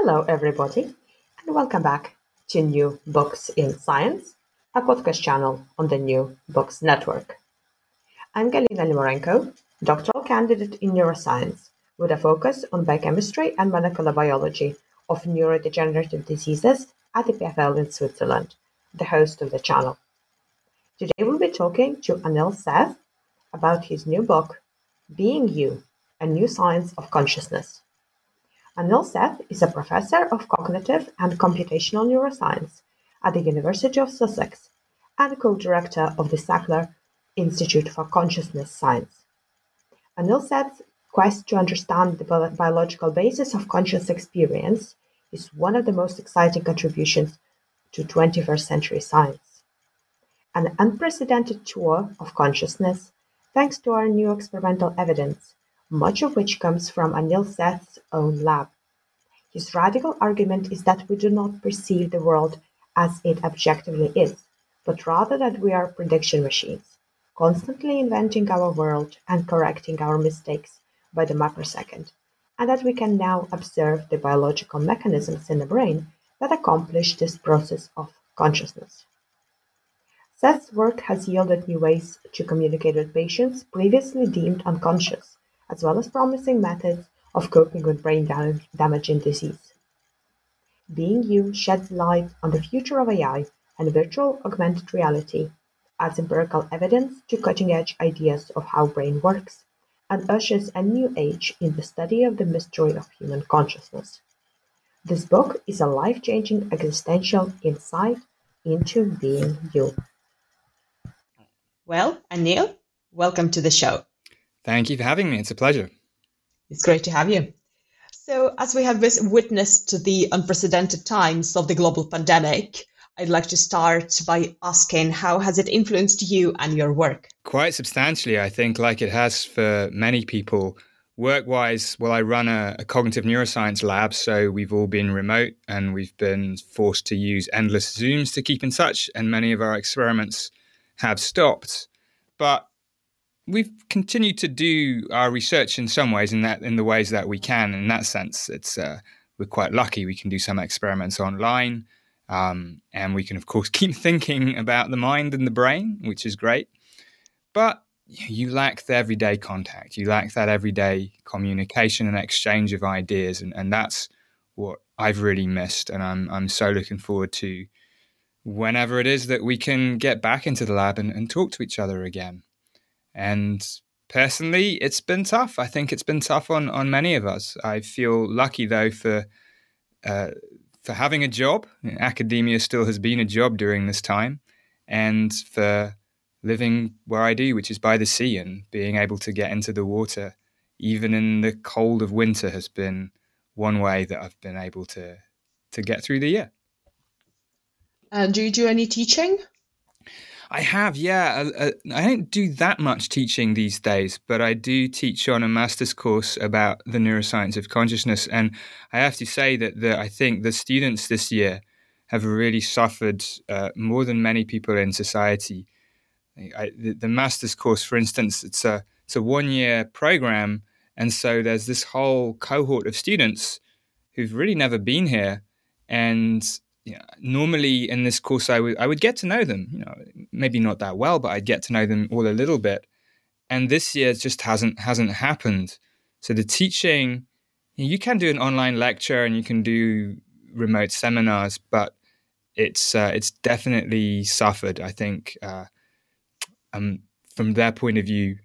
Hello, everybody, and welcome back to New Books in Science, a podcast channel on the New Books Network. I'm Galina Limorenko, doctoral candidate in neuroscience with a focus on biochemistry and molecular biology of neurodegenerative diseases at the EPFL in Switzerland, the host of the channel. Today we'll be talking to Anil Seth about his new book, Being You, A New Science of Consciousness. Anil Seth is a professor of cognitive and computational neuroscience at the University of Sussex and co-director of the Sackler Institute for Consciousness Science. Anil Seth's quest to understand the biological basis of conscious experience is one of the most exciting contributions to 21st century science. An unprecedented tour of consciousness thanks to our new experimental evidence much of which comes from Anil Seth's own lab. His radical argument is that we do not perceive the world as it objectively is, but rather that we are prediction machines, constantly inventing our world and correcting our mistakes by the microsecond, and that we can now observe the biological mechanisms in the brain that accomplish this process of consciousness. Seth's work has yielded new ways to communicate with patients previously deemed unconscious as well as promising methods of coping with brain damaging disease. Being You sheds light on the future of AI and virtual augmented reality, adds empirical evidence to cutting edge ideas of how brain works, and ushers a new age in the study of the mystery of human consciousness. This book is a life changing existential insight into being you. Well, Anil, welcome to the show. Thank you for having me. It's a pleasure. It's great to have you. So, as we have witnessed the unprecedented times of the global pandemic, I'd like to start by asking how has it influenced you and your work? Quite substantially, I think, like it has for many people. Work wise, well, I run a, a, cognitive neuroscience lab, so we've all been remote and we've been forced to use endless Zooms to keep in touch, and many of our experiments have stopped. But we've continued to do our research in some ways in that in the ways that we can. In that sense it's uh, we're quite lucky we can do some experiments online um, and we can of course keep thinking about the mind and the brain which is great. But you lack the everyday contact. You lack that everyday communication and exchange of ideas and, and that's what i've really missed and I'm, I'm so looking forward to whenever it is that we can get back into the lab and, and talk to each other again and personally, it's been tough. I think it's been tough on on many of us. I feel lucky though for uh, for having a job. Academia still has been a job during this time, and for living where I do, which is by the sea, and being able to get into the water, even in the cold of winter, has been one way that I've been able to to get through the year. And do you do any teaching? I have, yeah. Uh, I don't do that much teaching these days, but I do teach on a master's course about the neuroscience of consciousness. And I have to say that the, I think the students this year have really suffered uh, more than many people in society. I, the, the, master's course, for instance, it's a it's a one year program, and so there's this whole cohort of students who've really never been here, and normally in this course, I would I would get to know them. You know, maybe not that well, but I'd get to know them all a little bit. And this year, just hasn't hasn't happened. So the teaching, you can do an online lecture and you can do remote seminars, but it's uh, it's definitely suffered. I think uh, um, from their point of view,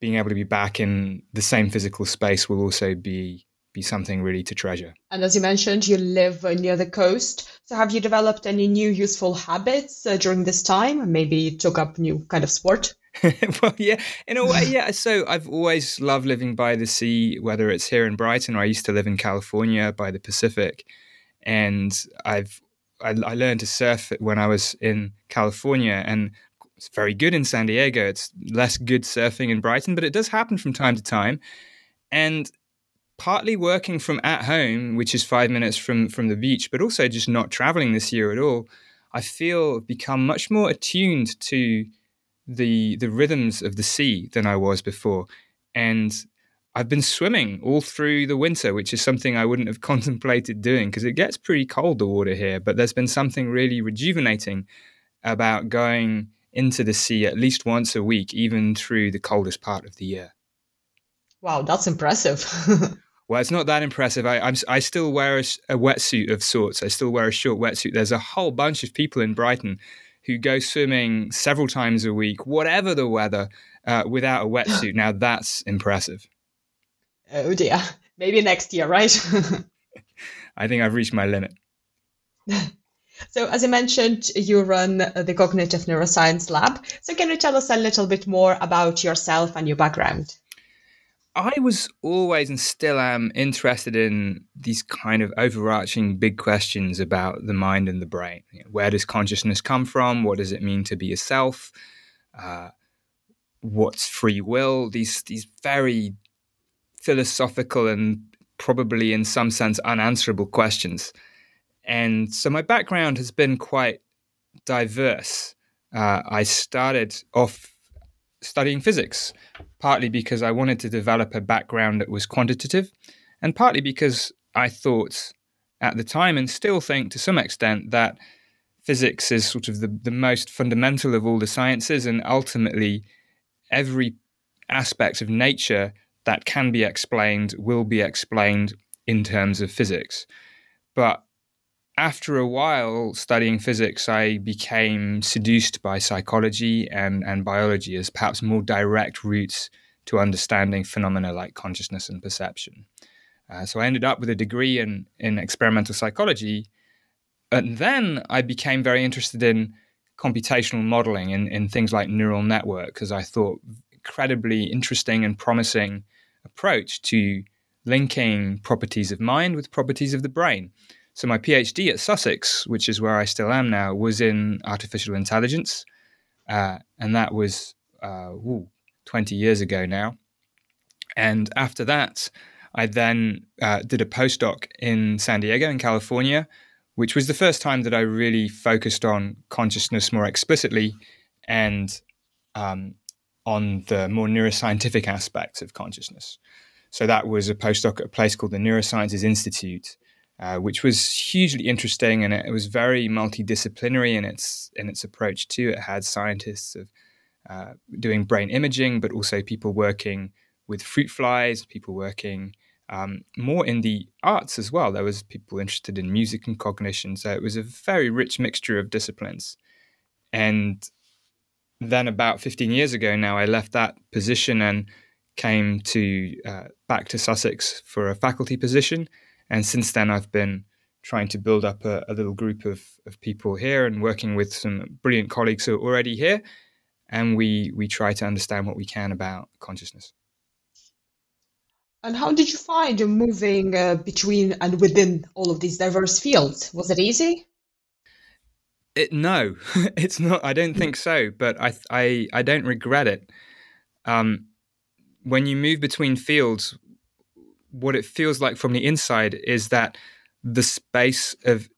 being able to be back in the same physical space will also be be something really to treasure. And as you mentioned, you live near the coast. So have you developed any new useful habits uh, during this time? Maybe you took up new kind of sport? well, yeah, in a way, yeah. So I've always loved living by the sea, whether it's here in Brighton or I used to live in California by the Pacific. And I've I, I learned to surf when I was in California, and it's very good in San Diego. It's less good surfing in Brighton, but it does happen from time to time. And partly working from at home, which is five minutes from from the beach, but also just not traveling this year at all, I feel become much more attuned to the the rhythms of the sea than I was before. And I've been swimming all through the winter, which is something I wouldn't have contemplated doing because it gets pretty cold the water here. But there's been something really rejuvenating about going into the sea at least once a week, even through the coldest part of the year. Wow, that's impressive. Well, it's not that impressive. I, I'm, I still wear a, a, wetsuit of sorts. I still wear a short wetsuit. There's a whole bunch of people in Brighton who go swimming several times a week, whatever the weather, uh, without a wetsuit. now, that's impressive. Oh dear. Maybe next year, right? I think I've reached my limit. So, as I mentioned, you run the Cognitive Neuroscience Lab. So, can you tell us a little bit more about yourself and your background? I was always and still am interested in these kind of overarching big questions about the mind and the brain. You know, where does consciousness come from? What does it mean to be a self? Uh, what's free will? These these very philosophical and probably in some sense unanswerable questions. And so my background has been quite diverse. Uh, I started off studying physics, partly because I wanted to develop a background that was quantitative, and partly because I thought at the time, and still think to some extent, that physics is sort of the, the most fundamental of all the sciences, and ultimately every aspect of nature that can be explained will be explained in terms of physics. But after a while studying physics, I became seduced by psychology and, and biology as perhaps more direct routes to understanding phenomena like consciousness and perception. Uh, so I ended up with a degree in, in experimental psychology. And then I became very interested in computational modeling in, in things like neural network, because I thought incredibly interesting and promising approach to linking properties of mind with properties of the brain. So my PhD at Sussex, which is where I still am now, was in artificial intelligence, uh, and that was uh, ooh, 20 years ago now. And after that, I then uh, did a postdoc in San Diego, in California, which was the first time that I really focused on consciousness more explicitly and um, on the more neuroscientific aspects of consciousness. So that was a postdoc at a place called the Neurosciences Institute, uh, which was hugely interesting, and it, was very multidisciplinary in its in its approach too. It had scientists of uh, doing brain imaging, but also people working with fruit flies, people working um, more in the arts as well. There was people interested in music and cognition, so it was a very rich mixture of disciplines. And then about 15 years ago now, I left that position and came to uh, back to Sussex for a faculty position and since then, I've been trying to build up a, a, little group of, of people here and working with some brilliant colleagues who are already here. And we, we try to understand what we can about consciousness. And how did you find moving uh, between and within all of these diverse fields? Was it easy? It, no, it's not. I don't think so, but I, I, I don't regret it. Um, when you move between fields, what it feels like from the inside is that the space of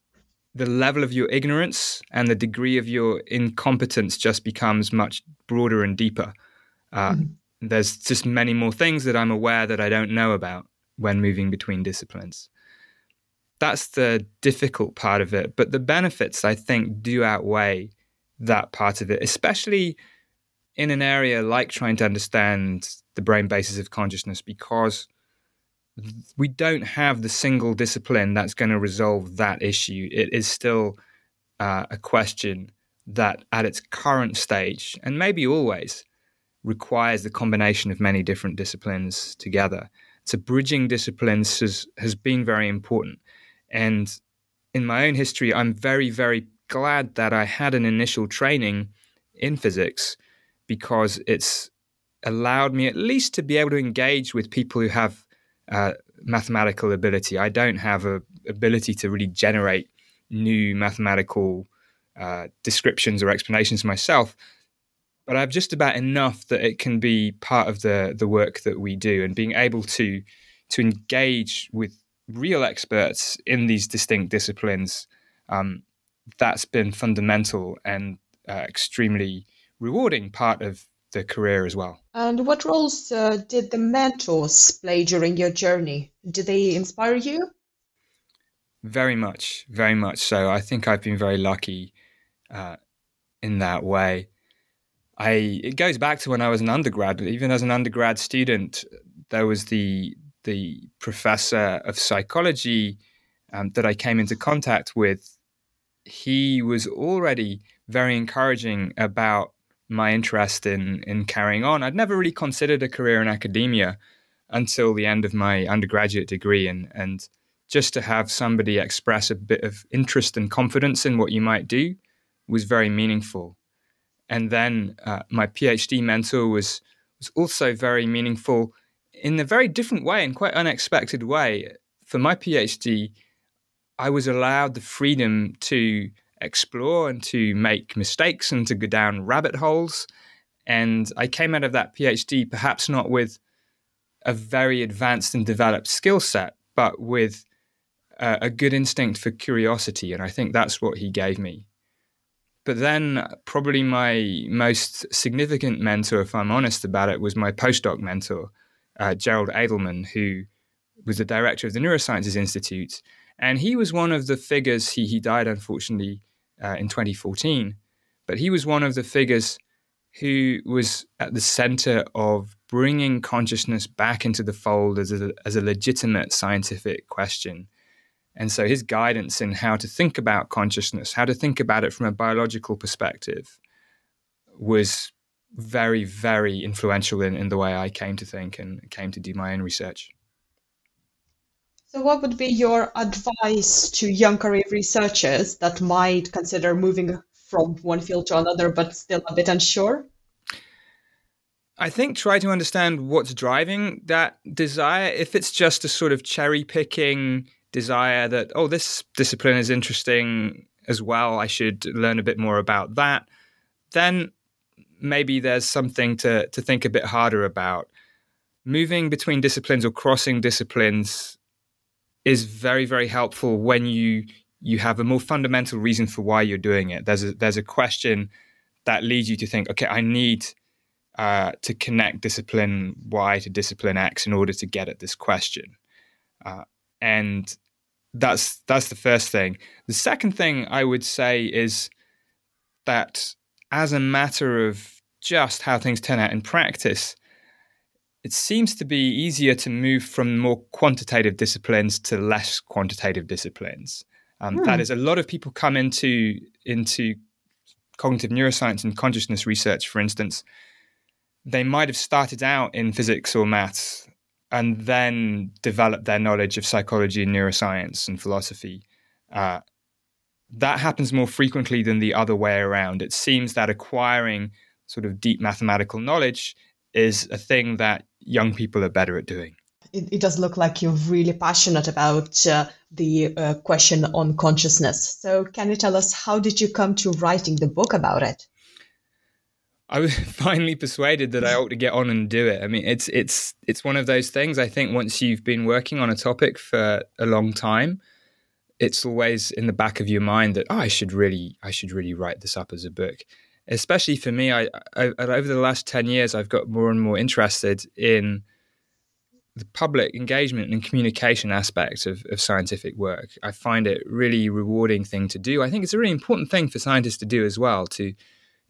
the level of your ignorance and the degree of your incompetence just becomes much broader and deeper. Uh, mm-hmm. There's just many more things that I'm aware that I don't know about when moving between disciplines. That's the difficult part of it, but the benefits I think do outweigh that part of it, especially in an area like trying to understand the brain basis of consciousness, because we don't have the single discipline that's going to resolve that issue. It is still uh, a question that, at its current stage, and maybe always, requires the combination of many different disciplines together. So, bridging disciplines has has been very important. And in my own history, I'm very very glad that I had an initial training in physics because it's allowed me at least to be able to engage with people who have uh, mathematical ability. I don't have a ability to really generate new mathematical uh, descriptions or explanations myself, but I have just about enough that it can be part of the the work that we do, and being able to to engage with real experts in these distinct disciplines. Um, that's been fundamental and uh, extremely rewarding part of the career as well. And what roles uh, did the mentors play during your journey? Did they inspire you? Very much, very much so. I think I've been very lucky uh, in that way. I it goes back to when I was an undergrad. Even as an undergrad student, there was the the professor of psychology um, that I came into contact with. He was already very encouraging about my interest in in carrying on. I'd never really considered a career in academia until the end of my undergraduate degree, and and just to have somebody express a bit of interest and confidence in what you might do was very meaningful. And then uh, my PhD mentor was was also very meaningful in a very different way and quite unexpected way. For my PhD, I was allowed the freedom to explore and to make mistakes and to go down rabbit holes. And I came out of that PhD perhaps not with a very advanced and developed skill set, but with a, a good instinct for curiosity. And I think that's what he gave me. But then, probably my most significant mentor, if I'm honest about it, was my postdoc mentor, uh, Gerald Edelman, who was the director of the Neurosciences Institute. And he was one of the figures, he, he died unfortunately uh, in 2014. But he was one of the figures who was at the center of bringing consciousness back into the fold as a, as a legitimate scientific question. And so his guidance in how to think about consciousness, how to think about it from a biological perspective, was very, very influential in, in the way I came to think and came to do my own research. So, what would be your advice to young career researchers that might consider moving from one field to another but still a bit unsure? I think try to understand what's driving that desire. If it's just a sort of cherry picking desire that, oh, this discipline is interesting as well, I should learn a bit more about that, then maybe there's something to, to think a bit harder about. Moving between disciplines or crossing disciplines is very very helpful when you you have a more fundamental reason for why you're doing it. There's a there's a question that leads you to think, okay, I need uh, to connect discipline Y to discipline X in order to get at this question, uh, and that's that's the first thing. The second thing I would say is that as a matter of just how things turn out in practice, it seems to be easier to move from more quantitative disciplines to less quantitative disciplines. Um, hmm. That is, a lot of people come into into cognitive neuroscience and consciousness research, for instance. They might have started out in physics or maths and then developed their knowledge of psychology and neuroscience and philosophy. Uh, that happens more frequently than the other way around. It seems that acquiring sort of deep mathematical knowledge is a thing that young people are better at doing. It, it does look like you're really passionate about uh, the uh, question on consciousness. So, can you tell us how did you come to writing the book about it? I was finally persuaded that I ought to get on and do it. I mean, it's it's it's one of those things. I think once you've been working on a topic for a long time, it's always in the back of your mind that oh, I should really I should really write this up as a book especially for me, I, I, over the last 10 years, I've got more and more interested in the public engagement and communication aspect of, of scientific work. I find it a really rewarding thing to do. I think it's a really important thing for scientists to do as well to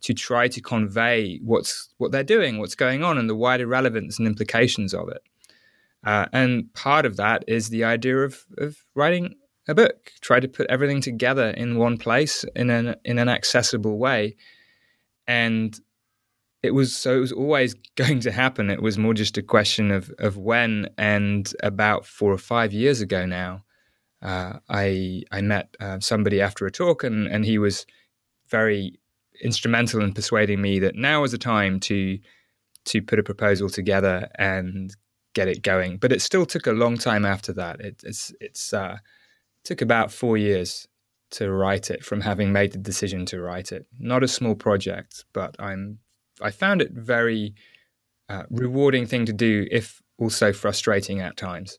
to try to convey what's what they're doing, what's going on, and the wider relevance and implications of it. Uh, and part of that is the idea of, of writing a book. Try to put everything together in one place in an in an accessible way and it was so it was always going to happen. It was more just a question of of when. And about four or five years ago now, uh, I I met uh, somebody after a talk, and and he was very instrumental in persuading me that now was the time to to put a proposal together and get it going. But it still took a long time after that. It, it's it's uh, took about four years to write it from having made the decision to write it. Not a small project, but I'm I found it very uh, rewarding thing to do, if also frustrating at times.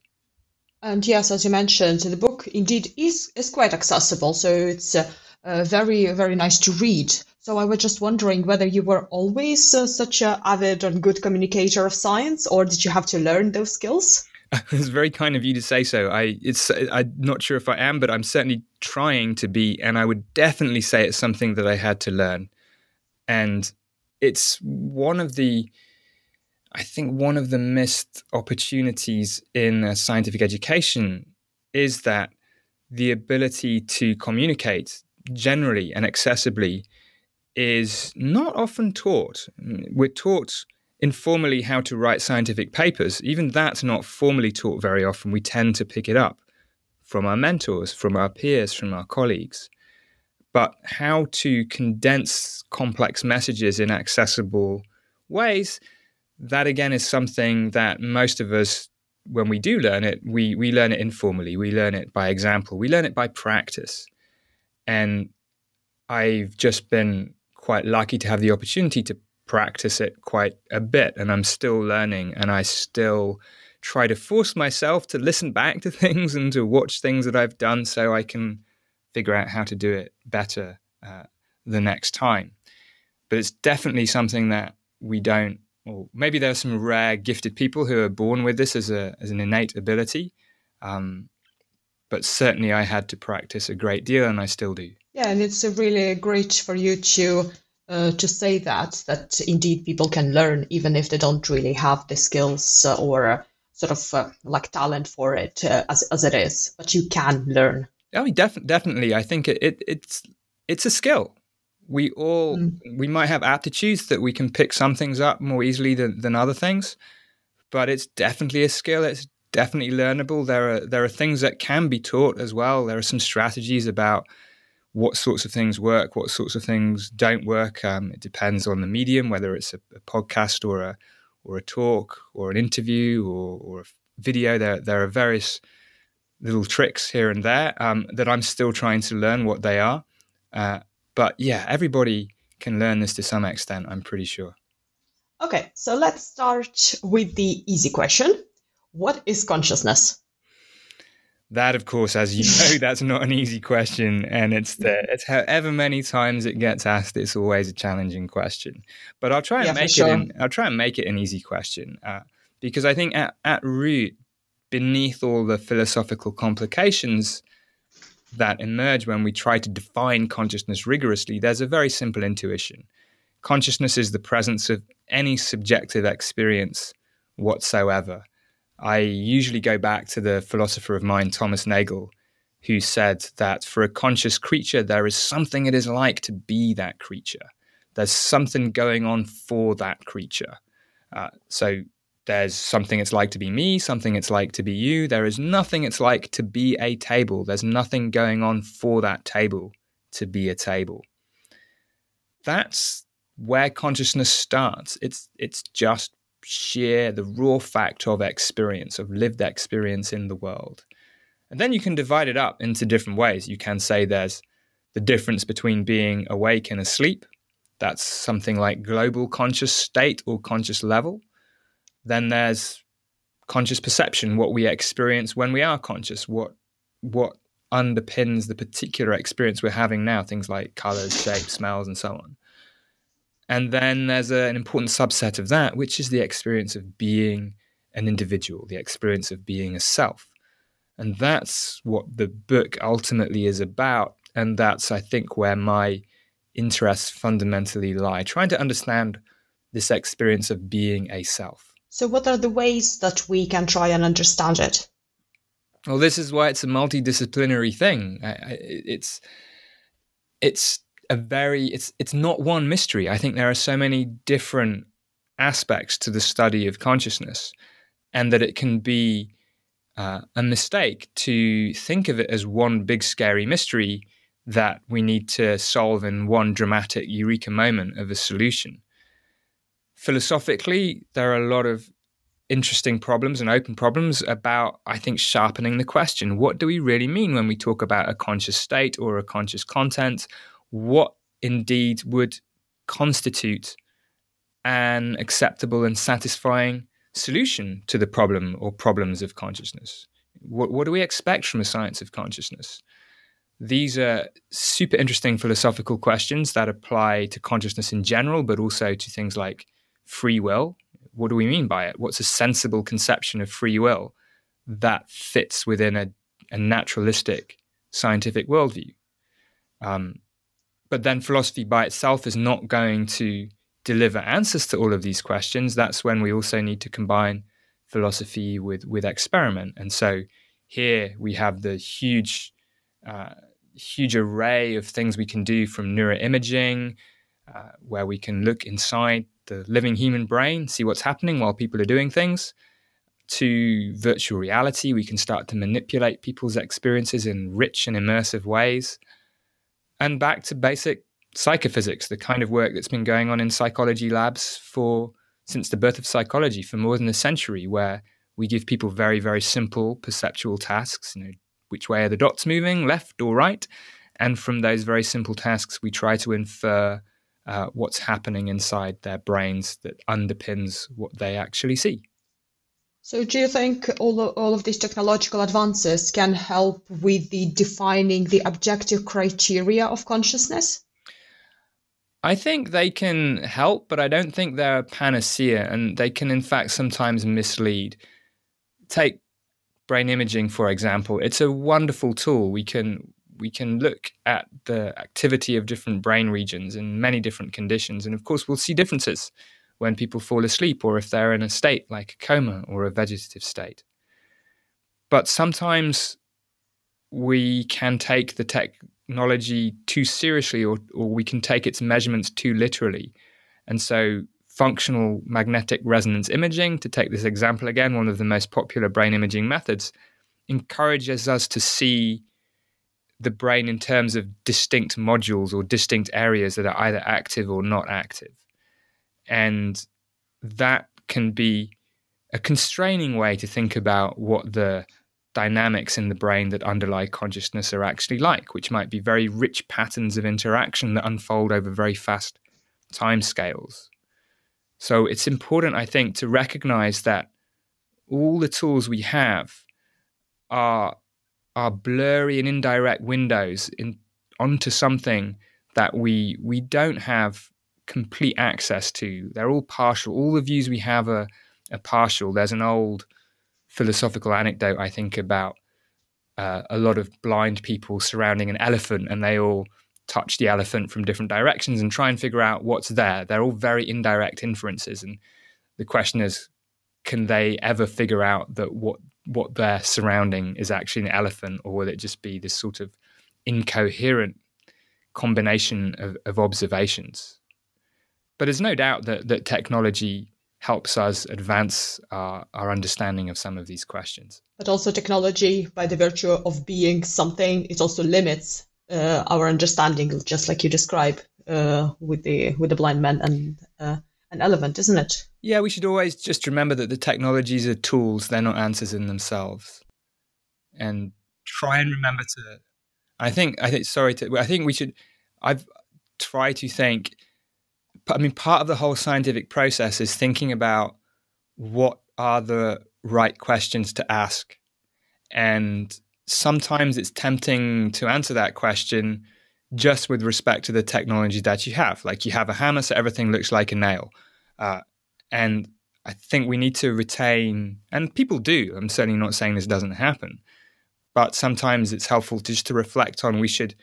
And yes, as you mentioned, the book indeed is is quite accessible, so it's uh, uh, very very nice to read. So I was just wondering whether you were always uh, such a avid and good communicator of science, or did you have to learn those skills? it's very kind of you to say so. I it's I'm not sure if I am, but I'm certainly trying to be, and I would definitely say it's something that I had to learn. And it's one of the I think one of the missed opportunities in scientific education is that the ability to communicate generally and accessibly is not often taught. We're taught informally how to write scientific papers. Even that's not formally taught very often. We tend to pick it up from our mentors, from our peers, from our colleagues. But how to condense complex messages in accessible ways, that again is something that most of us, when we do learn it, we, we learn it informally. We learn it by example. We learn it by practice. And I've just been quite lucky to have the opportunity to practice it quite a bit. And I'm still learning and I still try to force myself to listen back to things and to watch things that I've done so I can figure out how to do it better uh, the next time. But it's definitely something that we don't, or maybe there are some rare gifted people who are born with this as a as an innate ability. Um, but certainly, I had to practice a great deal, and I still do. Yeah, and it's really great for you to uh, to say that that indeed people can learn even if they don't really have the skills uh, or sort of uh, like talent for it uh, as as it is, but you can learn. Oh, def- definitely. I think it, it, it's it's a skill. We all mm. we might have aptitudes that we can pick some things up more easily than, than other things, but it's definitely a skill. It's definitely learnable. There are there are things that can be taught as well. There are some strategies about what sorts of things work, what sorts of things don't work. Um, it depends on the medium, whether it's a, a, podcast or a or a talk or an interview or, or a video. There there are various little tricks here and there um, that I'm still trying to learn what they are. Uh, but yeah, everybody can learn this to some extent, I'm pretty sure. Okay, so let's start with the easy question What is consciousness? That, of course, as you know, that's not an easy question, and it's the it's however many times it gets asked, it's always a challenging question. But I'll try and yeah, make sure. it. An, I'll try and make it an easy question uh, because I think at at root, beneath all the philosophical complications that emerge when we try to define consciousness rigorously, there's a very simple intuition. Consciousness is the presence of any subjective experience whatsoever. I usually go back to the philosopher of mind, Thomas Nagel, who said that for a conscious creature, there is something it is like to be that creature. There's something going on for that creature. Uh, so there's something it's like to be me, something it's like to be you. There is nothing it's like to be a table. There's nothing going on for that table to be a table. That's where consciousness starts. It's it's just sheer the raw fact of experience, of lived experience in the world. And then you can divide it up into different ways. You can say there's the difference between being awake and asleep. That's something like global conscious state or conscious level. Then there's conscious perception, what we experience when we are conscious, what what underpins the particular experience we're having now, things like colors, shapes, smells, and so on. And then there's a, an important subset of that, which is the experience of being an individual, the experience of being a self. And that's what the book ultimately is about. And that's, I think, where my interests fundamentally lie, trying to understand this experience of being a self. So, what are the ways that we can try and understand it? Well, this is why it's a multidisciplinary thing. It's it's a very it's it's not one mystery. I think there are so many different aspects to the study of consciousness, and that it can be uh, a mistake to think of it as one big scary mystery that we need to solve in one dramatic eureka moment of a solution. Philosophically, there are a lot of interesting problems and open problems about, I think, sharpening the question. What do we really mean when we talk about a conscious state or a conscious content? What indeed would constitute an acceptable and satisfying solution to the problem or problems of consciousness? What, what do we expect from a science of consciousness? These are super interesting philosophical questions that apply to consciousness in general, but also to things like free will. What do we mean by it? What's a sensible conception of free will that fits within a, a naturalistic scientific worldview? Um, but then philosophy by itself is not going to deliver answers to all of these questions. That's when we also need to combine philosophy with with experiment. And so here we have the huge uh, huge array of things we can do from neuroimaging, uh, where we can look inside the living human brain, see what's happening while people are doing things, to virtual reality. We can start to manipulate people's experiences in rich and immersive ways. And back to basic psychophysics, the kind of work that's been going on in psychology labs for since the birth of psychology for more than a century, where we give people very, very simple perceptual tasks, you know, which way are the dots moving, left or right? And from those very simple tasks, we try to infer uh, what's happening inside their brains that underpins what they actually see. So, do you think all of, all of these technological advances can help with the defining the objective criteria of consciousness? I think they can help, but I don't think they're a panacea, and they can, in fact, sometimes mislead. Take brain imaging, for example, it's a wonderful tool. We can we can look at the activity of different brain regions in many different conditions, and of course, we'll see differences when people fall asleep or if they're in a state like a coma or a vegetative state. But sometimes we can take the technology too seriously or, or we can take its measurements too literally. And so functional magnetic resonance imaging, to take this example again, one of the most popular brain imaging methods, encourages us to see the brain in terms of distinct modules or distinct areas that are either active or not active. And that can be a constraining way to think about what the dynamics in the brain that underlie consciousness are actually like, which might be very rich patterns of interaction that unfold over very fast time scales. So it's important, I think, to recognize that all the tools we have are are blurry and indirect windows in, onto something that we we don't have complete access to. They're all partial. All the views we have are, are partial. There's an old philosophical anecdote I think about uh, a lot of blind people surrounding an elephant, and they all touch the elephant from different directions and try and figure out what's there. They're all very indirect inferences, and the question is, can they ever figure out that what what they're surrounding is actually an elephant, or will it just be this sort of incoherent combination of, of observations? But there's no doubt that that technology helps us advance our, our understanding of some of these questions. But also, technology, by the virtue of being something, it also limits uh, our understanding, just like you describe uh, with the with the blind man and uh, an elephant, isn't it? Yeah, we should always just remember that the technologies are tools; they're not answers in themselves, and try and remember to. I think I think sorry to. I think we should. I've tried to think. I mean, part of the whole scientific process is thinking about what are the right questions to ask, and sometimes it's tempting to answer that question just with respect to the technology that you have. Like you have a hammer, so everything looks like a nail. Uh, and I think we need to retain, and people do. I'm certainly not saying this doesn't happen, but sometimes it's helpful to just to reflect on we should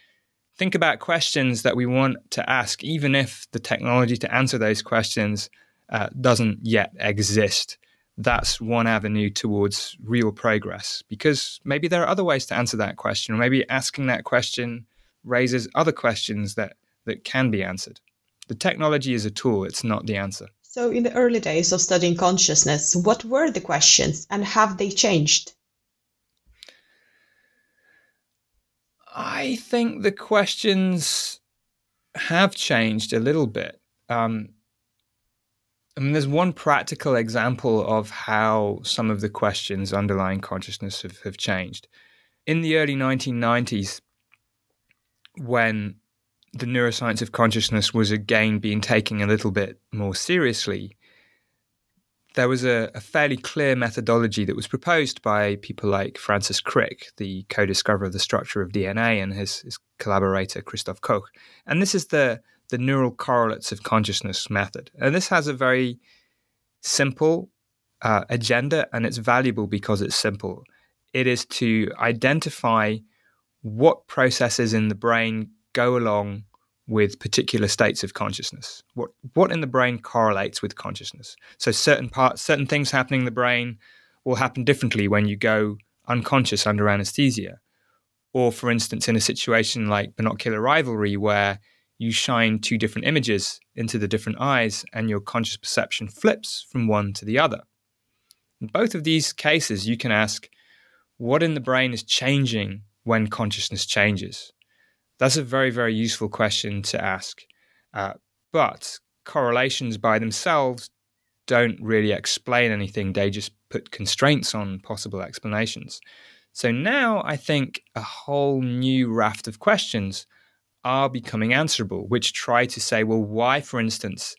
think about questions that we want to ask, even if the technology to answer those questions uh, doesn't yet exist that's one avenue towards real progress because maybe there are other ways to answer that question or maybe asking that question raises other questions that that can be answered. The technology is a tool, it's not the answer. So, in the early days of studying consciousness, what were the questions and have they changed? I think the questions have changed a little bit. Um, I mean, there's one practical example of how some of the questions underlying consciousness have, have changed. In the early 1990s, when the neuroscience of consciousness was again being taken a little bit more seriously, there was a, a, fairly clear methodology that was proposed by people like Francis Crick, the co-discoverer of the structure of DNA, and his, his collaborator Christoph Koch. And this is the the neural correlates of consciousness method. And this has a very simple uh, agenda, and it's valuable because it's simple. It is to identify what processes in the brain go along with particular states of consciousness. What what in the brain correlates with consciousness? So certain parts, certain things happening in the brain will happen differently when you go unconscious under anesthesia. Or for instance, in a situation like binocular rivalry where you shine two different images into the different eyes and your conscious perception flips from one to the other. In both of these cases, you can ask, what in the brain is changing when consciousness changes? That's a very, very useful question to ask. Uh, but correlations by themselves don't really explain anything, they just put constraints on possible explanations. So now I think a whole new raft of questions are becoming answerable, which try to say, well, why, for instance,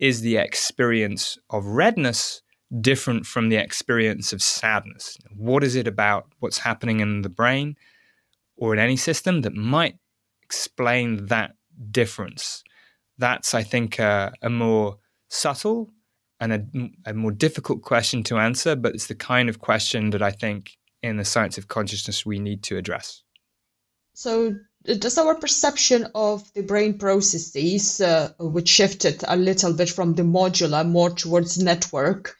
is the experience of redness different from the experience of sadness? What is it about what's happening in the brain or in any system that might explain that difference? That's, I think, a, a more subtle and a, a more difficult question to answer, but it's the kind of question that I think in the science of consciousness we need to address. So, does our perception of the brain processes, uh, which shifted a little bit from the modular more towards network,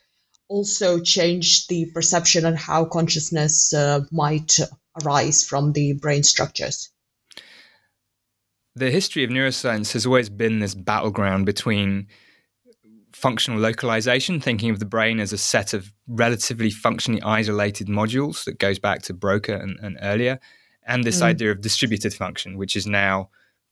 also change the perception on how consciousness uh, might arise from the brain structures? The history of neuroscience has always been this battleground between functional localization, thinking of the brain as a set of relatively functionally isolated modules that goes back to Broca and, and earlier, and this mm. idea of distributed function, which is now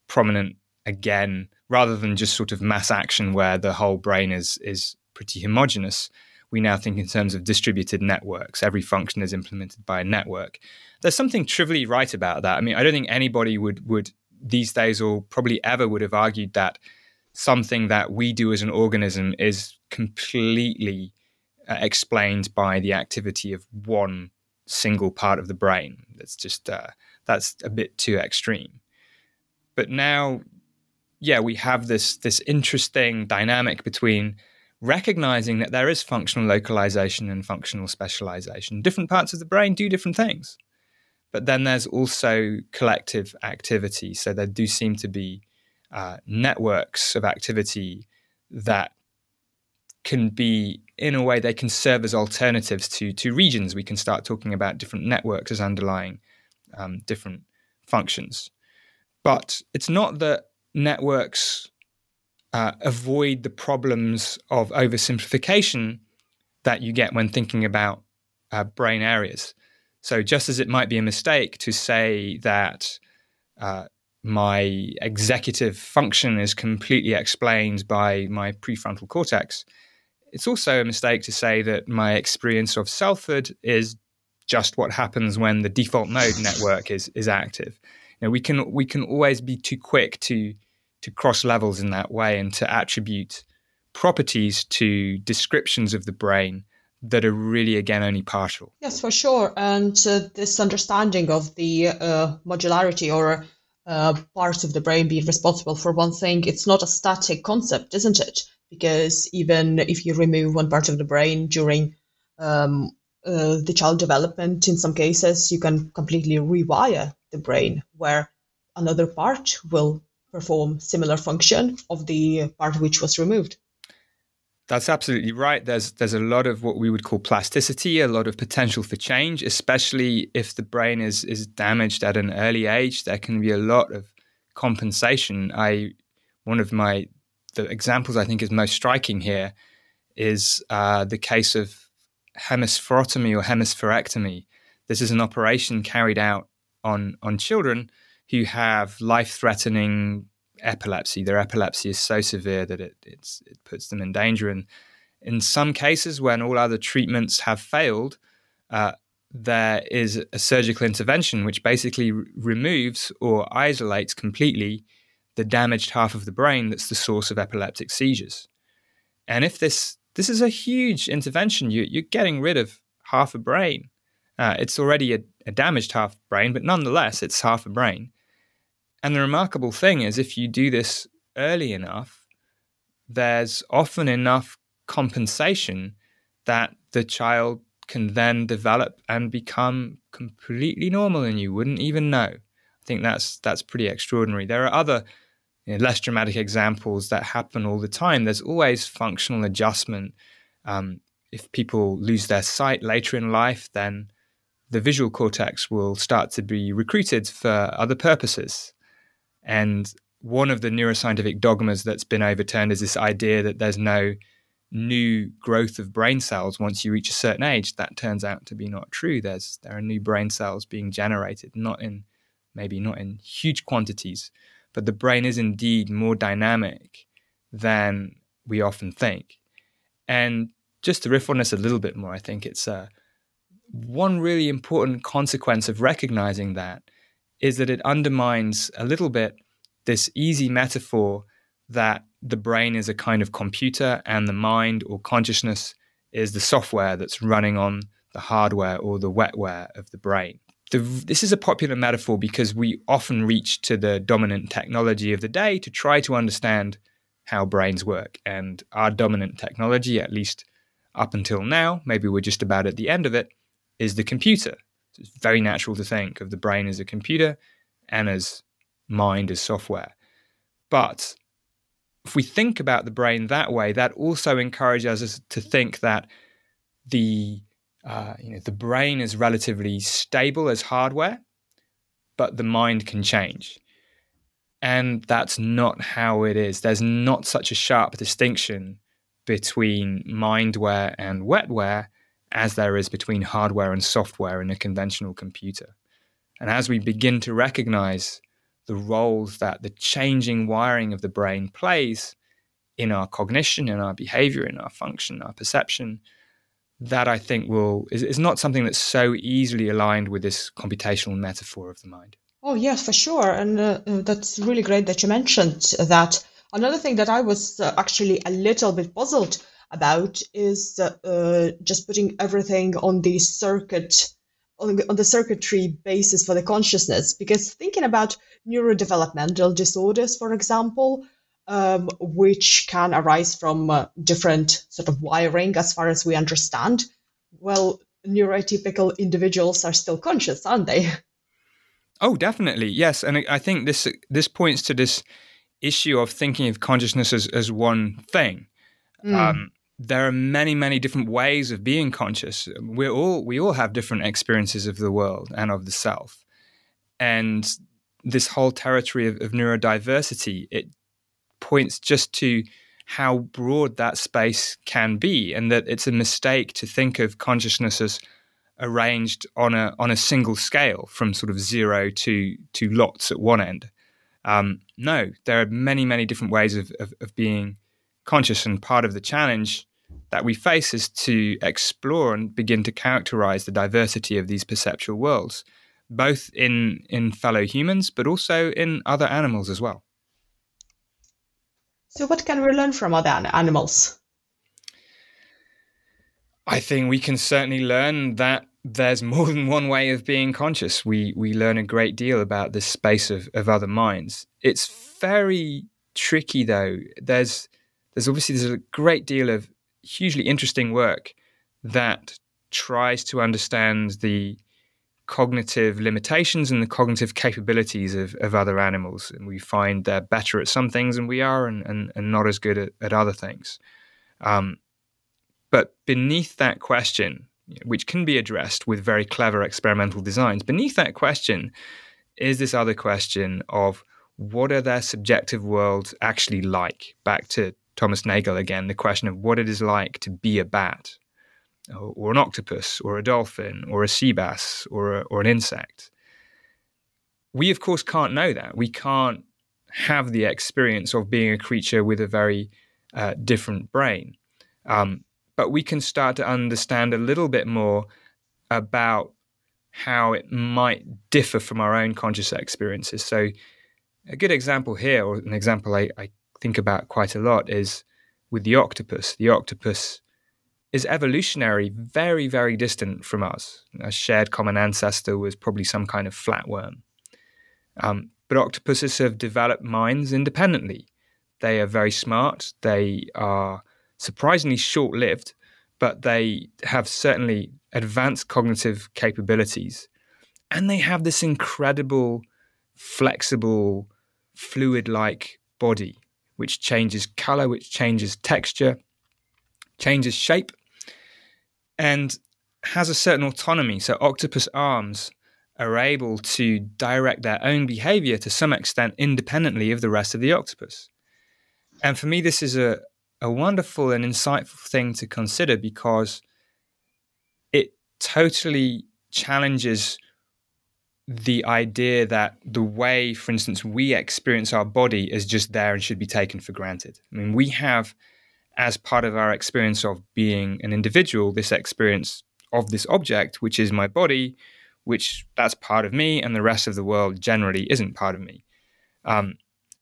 prominent again, rather than just sort of mass action where the whole brain is is pretty homogeneous. We now think in terms of distributed networks. Every function is implemented by a network. There's something trivially right about that. I mean, I don't think anybody would would these days or probably ever would have argued that something that we do as an organism is completely uh, explained by the activity of one single part of the brain. That's just uh, that's a bit too extreme. But now, yeah, we have this this interesting dynamic between recognizing that there is functional localization and functional specialization. Different parts of the brain do different things. But then there's also collective activity. So there do seem to be uh, networks of activity that can be in a way they can serve as alternatives to to regions. We can start talking about different networks as underlying um, different functions. But it's not that networks uh, avoid the problems of oversimplification that you get when thinking about uh, brain areas so just as it might be a mistake to say that uh, my executive function is completely explained by my prefrontal cortex it's also a mistake to say that my experience of selfhood is just what happens when the default mode network is is active. You know, we can we can always be too quick to to cross levels in that way and to attribute properties to descriptions of the brain that are really again only partial. Yes, for sure. And uh, this understanding of the uh, modularity or uh, parts of the brain being responsible for one thing, it's not a static concept, isn't it? because even if you remove one part of the brain during um, uh, the child development, in some cases, you can completely rewire the brain where another part will perform similar function of the part which was removed. That's absolutely right. There's there's a lot of what we would call plasticity, a lot of potential for change, especially if the brain is is damaged at an early age. There can be a lot of compensation, I one of my the examples I think is most striking here is uh, the case of hemispherotomy or hemispherectomy. This is an operation carried out on on children who have life threatening epilepsy. Their epilepsy is so severe that it it puts them in danger. And in some cases, when all other treatments have failed, uh, there is a surgical intervention which basically r- removes or isolates completely the damaged half of the brain that's the source of epileptic seizures. And if this this is a huge intervention, you, you're getting rid of half a brain. Uh, it's already a, a damaged half brain, but nonetheless, it's half a brain. And the remarkable thing is, if you do this early enough, there's often enough compensation that the child can then develop and become completely normal and you wouldn't even know. I think that's that's pretty extraordinary. There are other you know, less dramatic examples that happen all the time. There's always functional adjustment. Um, if people lose their sight later in life, then the visual cortex will start to be recruited for other purposes. And one of the neuroscientific dogmas that's been overturned is this idea that there's no new growth of brain cells once you reach a certain age. That turns out to be not true. There's there are new brain cells being generated, not in maybe not in huge quantities, but the brain is indeed more dynamic than we often think. And just to riff on this a little bit more, I think it's uh, one really important consequence of recognizing that is that it undermines a little bit this easy metaphor that the brain is a kind of computer and the mind or consciousness is the software that's running on the hardware or the wetware of the brain the, this is a popular metaphor because we often reach to the dominant technology of the day to try to understand how brains work. And our dominant technology, at least up until now, maybe we're just about at the end of it, is the computer. It's very natural to think of the brain as a computer and as mind as software. But if we think about the brain that way, that also encourages us to think that the uh, you know, the brain is relatively stable as hardware, but the mind can change. And that's not how it is. There's not such a sharp distinction between mindware and wetware as there is between hardware and software in a conventional computer. And as we begin to recognize the roles that the changing wiring of the brain plays in our cognition, in our behavior, in our function, our perception, that I think will is, is not something that's so easily aligned with this computational metaphor of the mind. Oh yes, for sure, and uh, uh, that's really great that you mentioned that. Another thing that I was uh, actually a little bit puzzled about is uh, just putting everything on the circuit on, on the circuitry basis for the consciousness because thinking about neurodevelopmental disorders for example um, which can arise from uh, different sort of wiring as far as we understand. Well, neurotypical individuals are still conscious, aren't they? Oh, definitely, yes. And I think this this points to this issue of thinking of consciousness as, as one thing. Mm. Um, there are many, many different ways of being conscious. we all we all have different experiences of the world and of the self, and this whole territory of, of neurodiversity it points just to how broad that space can be, and that it's a mistake to think of consciousness as arranged on a on a single scale from sort of zero to to lots at one end. Um, no, there are many many different ways of, of, of being conscious, and part of the challenge that we face is to explore and begin to characterize the diversity of these perceptual worlds, both in in fellow humans, but also in other animals as well. So, what can we learn from other animals? I think we can certainly learn that there's more than one way of being conscious. We we learn a great deal about this space of, of other minds. It's very tricky though. There's there's obviously there's a great deal of hugely interesting work that tries to understand the cognitive limitations and the cognitive capabilities of, of other animals. And we find they're better at some things than we are and, and, and not as good at, at other things. Um, but beneath that question, which can be addressed with very clever experimental designs, beneath that question is this other question of what are their subjective worlds actually like? Back to Thomas Nagel again, the question of what it is like to be a bat, or, or an octopus, or a dolphin, or a sea bass, or, a, or an insect. We, of course, can't know that. We can't have the experience of being a creature with a very uh, different brain. Um, but we can start to understand a little bit more about how it might differ from our own conscious experiences. So, a good example here, or an example I, I think about quite a lot, is with the octopus. The octopus is evolutionary very, very distant from us. A shared common ancestor was probably some kind of flatworm. Um, but octopuses have developed minds independently. They are very smart. They are surprisingly short lived, but they have certainly advanced cognitive capabilities. And they have this incredible, flexible, fluid like body, which changes color, which changes texture, changes shape, and has a certain autonomy. So, octopus arms are able to direct their own behavior to some extent independently of the rest of the octopus. And for me, this is a, a wonderful and insightful thing to consider because it totally challenges the idea that the way, for instance, we experience our body is just there and should be taken for granted. I mean, we have, as part of our experience of being an individual, this experience of this object, which is my body, which that's part of me, and the rest of the world generally isn't part of me. Um,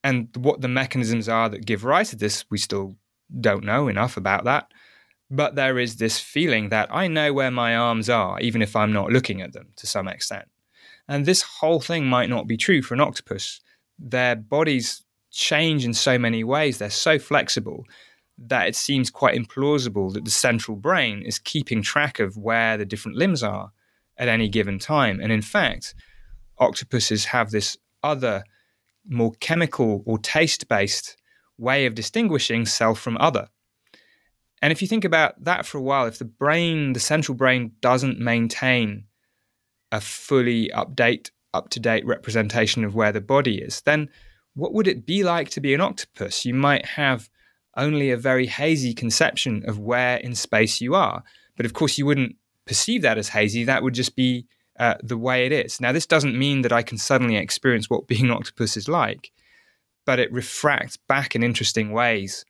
and what the mechanisms are that give rise to this, we still don't know enough about that. But there is this feeling that I know where my arms are, even if I'm not looking at them to some extent. And this whole thing might not be true for an octopus. Their bodies change in so many ways, they're so flexible that it seems quite implausible that the central brain is keeping track of where the different limbs are at any given time. And in fact, octopuses have this other more chemical or taste based way of distinguishing self from other. And if you think about that for a while, if the brain, the central brain, doesn't maintain a fully update, up to date representation of where the body is, then what would it be like to be an octopus? You might have only a very hazy conception of where in space you are. But of course, you wouldn't perceive that as hazy. That would just be uh, the way it is. Now, this doesn't mean that I can suddenly experience what being an octopus is like, but it refracts back in interesting ways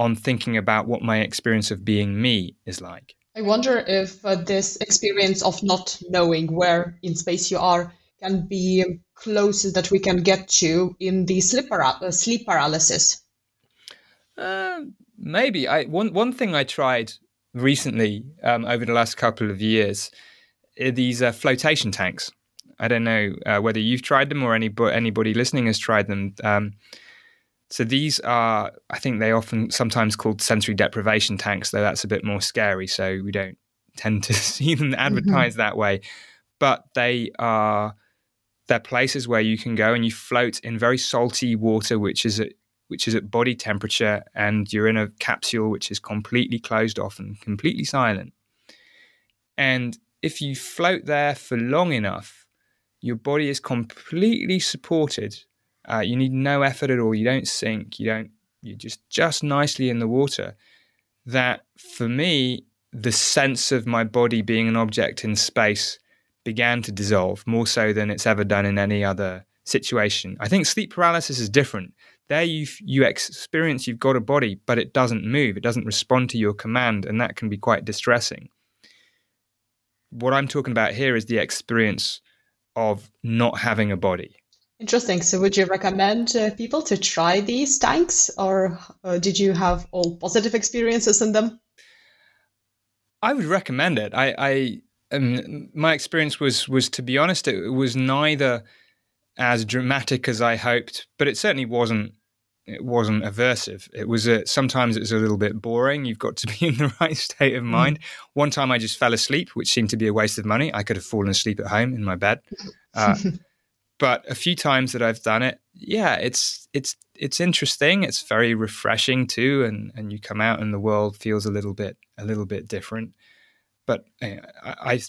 on thinking about what my experience of being me is like. I wonder if uh, this experience of not knowing where in space you are can be closest that we can get to in the sleep, para- uh, sleep paralysis. Uh, maybe. I one one thing I tried recently um, over the last couple of years are these uh, flotation tanks. I don't know uh, whether you've tried them or any, anybody listening has tried them. Um, so these are, I think they often sometimes called sensory deprivation tanks, though that's a bit more scary. So we don't tend to see them mm-hmm. advertised mm-hmm. that way. But they are they're places where you can go and you float in very salty water, which is at which is at body temperature, and you're in a capsule which is completely closed off and completely silent. And if you float there for long enough, your body is completely supported. Uh, you need no effort at all. You don't sink. You don't. You're just just nicely in the water. That for me, the sense of my body being an object in space began to dissolve more so than it's ever done in any other situation. I think sleep paralysis is different. There you you experience you've got a body, but it doesn't move. It doesn't respond to your command, and that can be quite distressing what I'm talking about here is the experience of not having a body. Interesting. So, would you recommend uh, people to try these tanks, or uh, did you have all positive experiences in them? I would recommend it. I, I um, my experience was was to be honest, it was neither as dramatic as I hoped, but it certainly wasn't it wasn't aversive. It was a, sometimes it was a little bit boring. You've got to be in the right state of mind. Mm. One time I just fell asleep, which seemed to be a waste of money. I could have fallen asleep at home in my bed. Uh, but a few times that I've done it, yeah, it's it's it's interesting. It's very refreshing too, and and you come out and the world feels a little bit a little bit different. But eh, I, I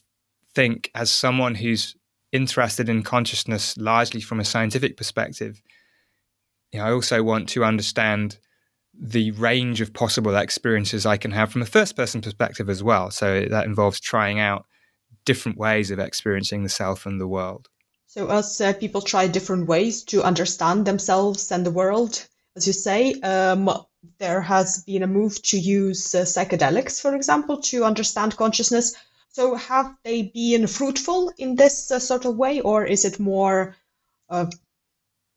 think as someone who's interested in consciousness largely from a scientific perspective you know, I also want to understand the range of possible experiences I can have from a first person perspective as well. So that involves trying out different ways of experiencing the self and the world. So, as uh, people try different ways to understand themselves and the world, as you say, um, there has been a move to use uh, psychedelics, for example, to understand consciousness. So, have they been fruitful in this uh, sort of way, or is it more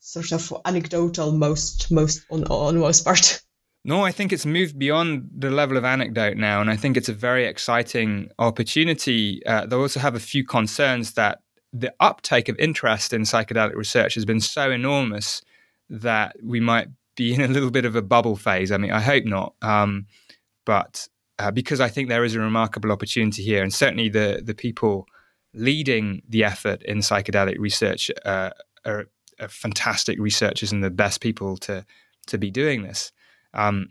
sort of anecdotal most most on, on most part? No, I think it's moved beyond the level of anecdote now, and I think it's a very exciting opportunity. Uh, they also have a few concerns that the uptake of interest in psychedelic research has been so enormous that we might be in a little bit of a bubble phase. I mean, I hope not, um, but uh, because I think there is a remarkable opportunity here, and certainly the the people leading the effort in psychedelic research uh, are, are fantastic researchers and the best people to to be doing this um,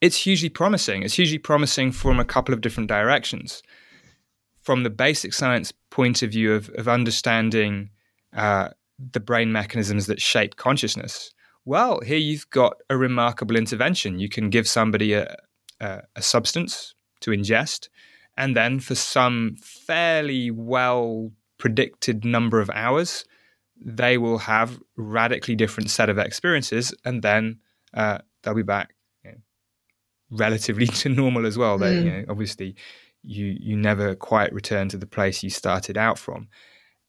it's hugely promising. It's hugely promising from a couple of different directions. From the basic science point of view of, of understanding uh, the brain mechanisms that shape consciousness, well, here you've got a remarkable intervention. You can give somebody a, a, a substance to ingest, and then for some fairly well predicted number of hours, they will have radically different set of experiences, and then uh, they'll be back you know, relatively to normal as well. They, mm. you know, obviously, you you never quite return to the place you started out from,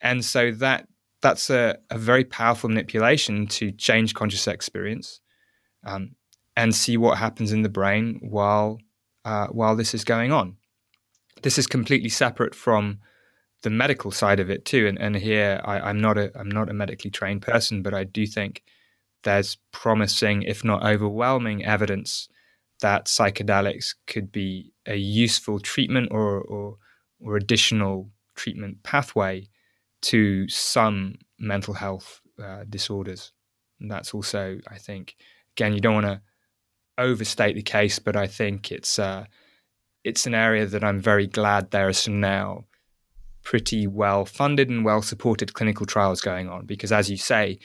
and so that that's a, a very powerful manipulation to change conscious experience, um, and see what happens in the brain while uh, while this is going on. This is completely separate from the medical side of it too. And, and here I, am not a I'm not a medically trained person, but I do think there's promising, if not overwhelming, evidence that psychedelics could be a useful treatment or, or, or additional treatment pathway to some mental health uh, disorders. And that's also, I think, again, you don't want to overstate the case, but I think it's uh, it's an area that I'm very glad there are some now pretty well funded and well supported clinical trials going on. Because as you say,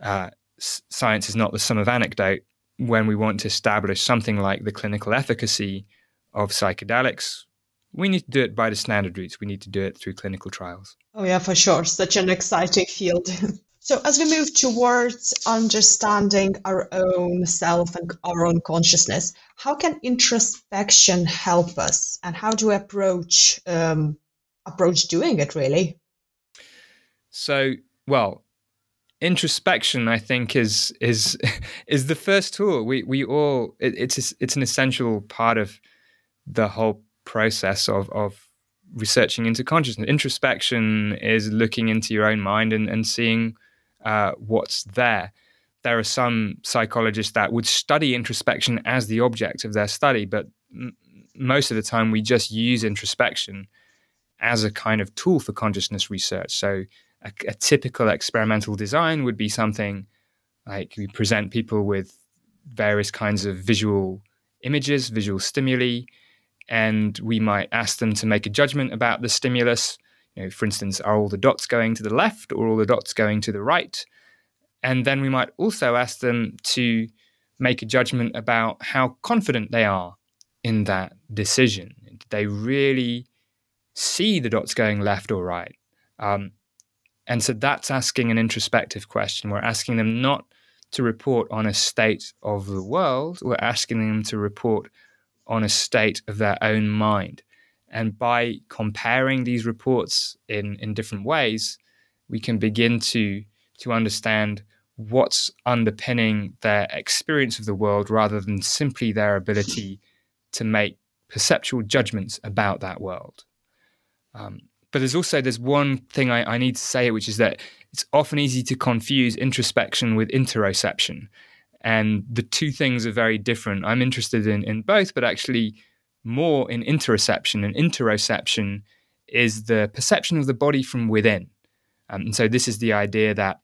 uh, science is not the sum of anecdote when we want to establish something like the clinical efficacy of psychedelics we need to do it by the standard routes. We need to do it through clinical trials. Oh yeah for sure. Such an exciting field. So as we move towards understanding our own self and our own consciousness how can introspection help us? And how do we approach um, approach doing it really? So well introspection i think is is is the first tool. We we all it, it's it's an essential part of the whole process of of researching into consciousness. Introspection is looking into your own mind and, and seeing uh, what's there. There are some psychologists that would study introspection as the object of their study but m- most of the time we just use introspection as a kind of tool for consciousness research. So a, a typical experimental design would be something like we present people with various kinds of visual images, visual stimuli, and we might ask them to make a judgment about the stimulus. You know, for instance, are all the dots going to the left or all the dots going to the right? And then we might also ask them to make a judgment about how confident they are in that decision. Did they really see the dots going left or right? Um, and so that's asking an introspective question. We're asking them not to report on a state of the world, we're asking them to report on a state of their own mind. And by comparing these reports in, in different ways, we can begin to, to understand what's underpinning their experience of the world rather than simply their ability to make perceptual judgments about that world. Um, but there's also there's one thing I, I need to say, which is that it's often easy to confuse introspection with interoception. And the two things are very different. I'm interested in, in both, but actually more in interoception. And interoception is the perception of the body from within. Um, and so this is the idea that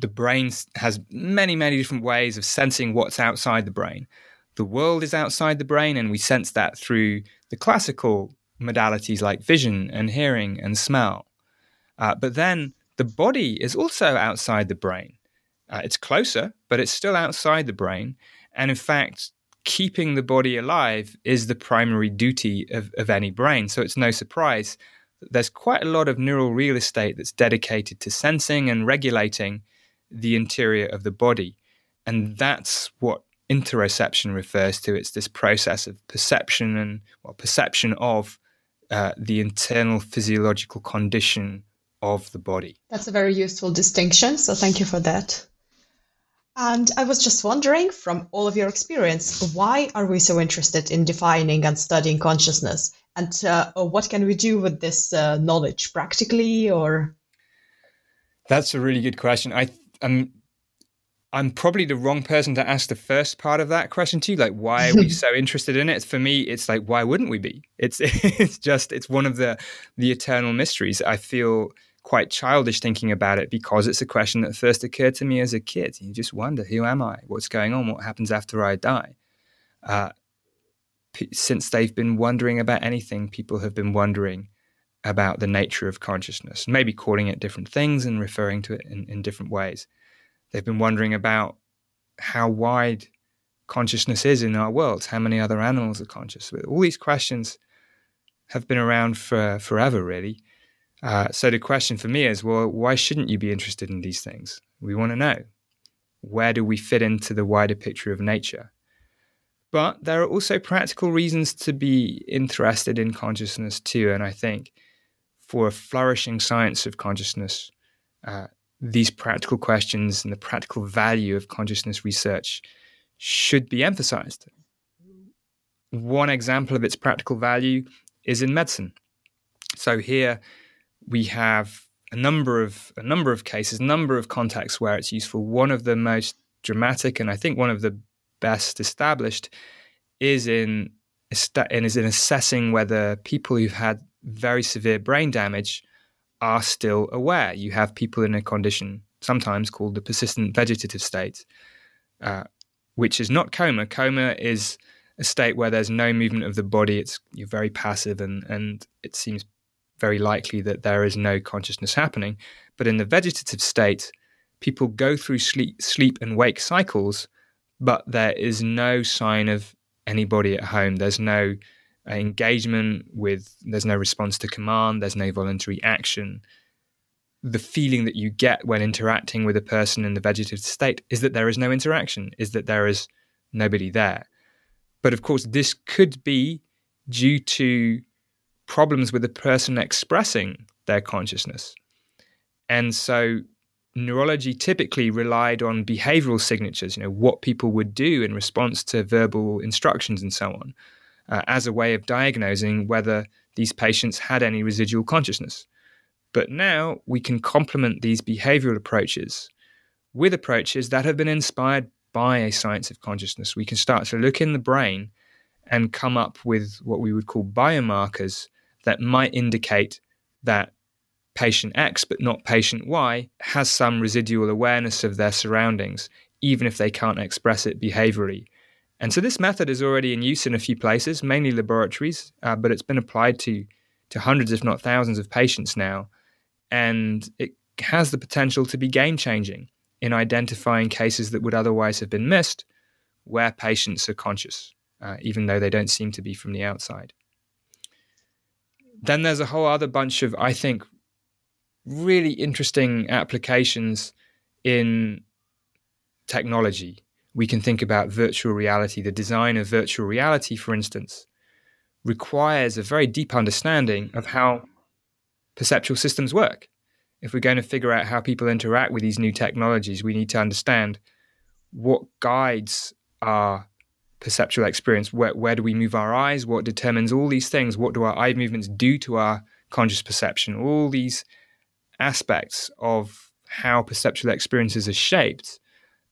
the brain has many, many different ways of sensing what's outside the brain. The world is outside the brain, and we sense that through the classical modalities like vision and hearing and smell. Uh, but then the body is also outside the brain. Uh, it's closer, but it's still outside the brain. And in fact, keeping the body alive is the primary duty of, of any brain. So it's no surprise there's quite a lot of neural real estate that's dedicated to sensing and regulating the interior of the body. And that's what interoception refers to. It's this process of perception and well, perception of uh, the internal physiological condition of the body. That's a very useful distinction. So thank you for that. And I was just wondering, from all of your experience, why are we so interested in defining and studying consciousness? And uh, what can we do with this uh, knowledge practically or? That's a really good question. I, I'm I'm probably the wrong person to ask the first part of that question to. Like, why are we so interested in it? For me, it's like, why wouldn't we be? It's it's just it's one of the the eternal mysteries. I feel quite childish thinking about it because it's a question that first occurred to me as a kid. You just wonder, who am I? What's going on? What happens after I die? Uh, p- since they've been wondering about anything, people have been wondering about the nature of consciousness, maybe calling it different things and referring to it in, in different ways. They've been wondering about how wide consciousness is in our world, how many other animals are conscious. All these questions have been around for forever, really. Uh, so the question for me is, well, why shouldn't you be interested in these things? We want to know where do we fit into the wider picture of nature. But there are also practical reasons to be interested in consciousness too, and I think for a flourishing science of consciousness, uh, these practical questions and the practical value of consciousness research should be emphasized. One example of its practical value is in medicine. So here we have a number of a number of cases, a number of contexts where it's useful. One of the most dramatic, and I think one of the best established, is in and is in assessing whether people who've had very severe brain damage are still aware. You have people in a condition sometimes called the persistent vegetative state, uh, which is not coma. Coma is a state where there's no movement of the body. It's you're very passive, and and it seems very likely that there is no consciousness happening. But in the vegetative state, people go through sleep, sleep and wake cycles, but there is no sign of anybody at home. There's no engagement with, there's no response to command, there's no voluntary action. The feeling that you get when interacting with a person in the vegetative state is that there is no interaction, is that there is nobody there. But of course, this could be due to problems with the person expressing their consciousness. And so neurology typically relied on behavioral signatures, you know, what people would do in response to verbal instructions and so on, uh, as a way of diagnosing whether these patients had any residual consciousness. But now we can complement these behavioral approaches with approaches that have been inspired by a science of consciousness. We can start to look in the brain and come up with what we would call biomarkers that might indicate that patient X, but not patient Y, has some residual awareness of their surroundings, even if they can't express it behaviorally. And so this method is already in use in a few places, mainly laboratories, uh, but it's been applied to, to hundreds, if not thousands, of patients now. And it has the potential to be game changing in identifying cases that would otherwise have been missed where patients are conscious, uh, even though they don't seem to be from the outside. Then there's a whole other bunch of, I think, really interesting applications in technology. We can think about virtual reality. The design of virtual reality, for instance, requires a very deep understanding of how perceptual systems work. If we're going to figure out how people interact with these new technologies, we need to understand what guides our perceptual experience. Where, where do we move our eyes? What determines all these things? What do our eye movements do to our conscious perception? All these aspects of how perceptual experiences are shaped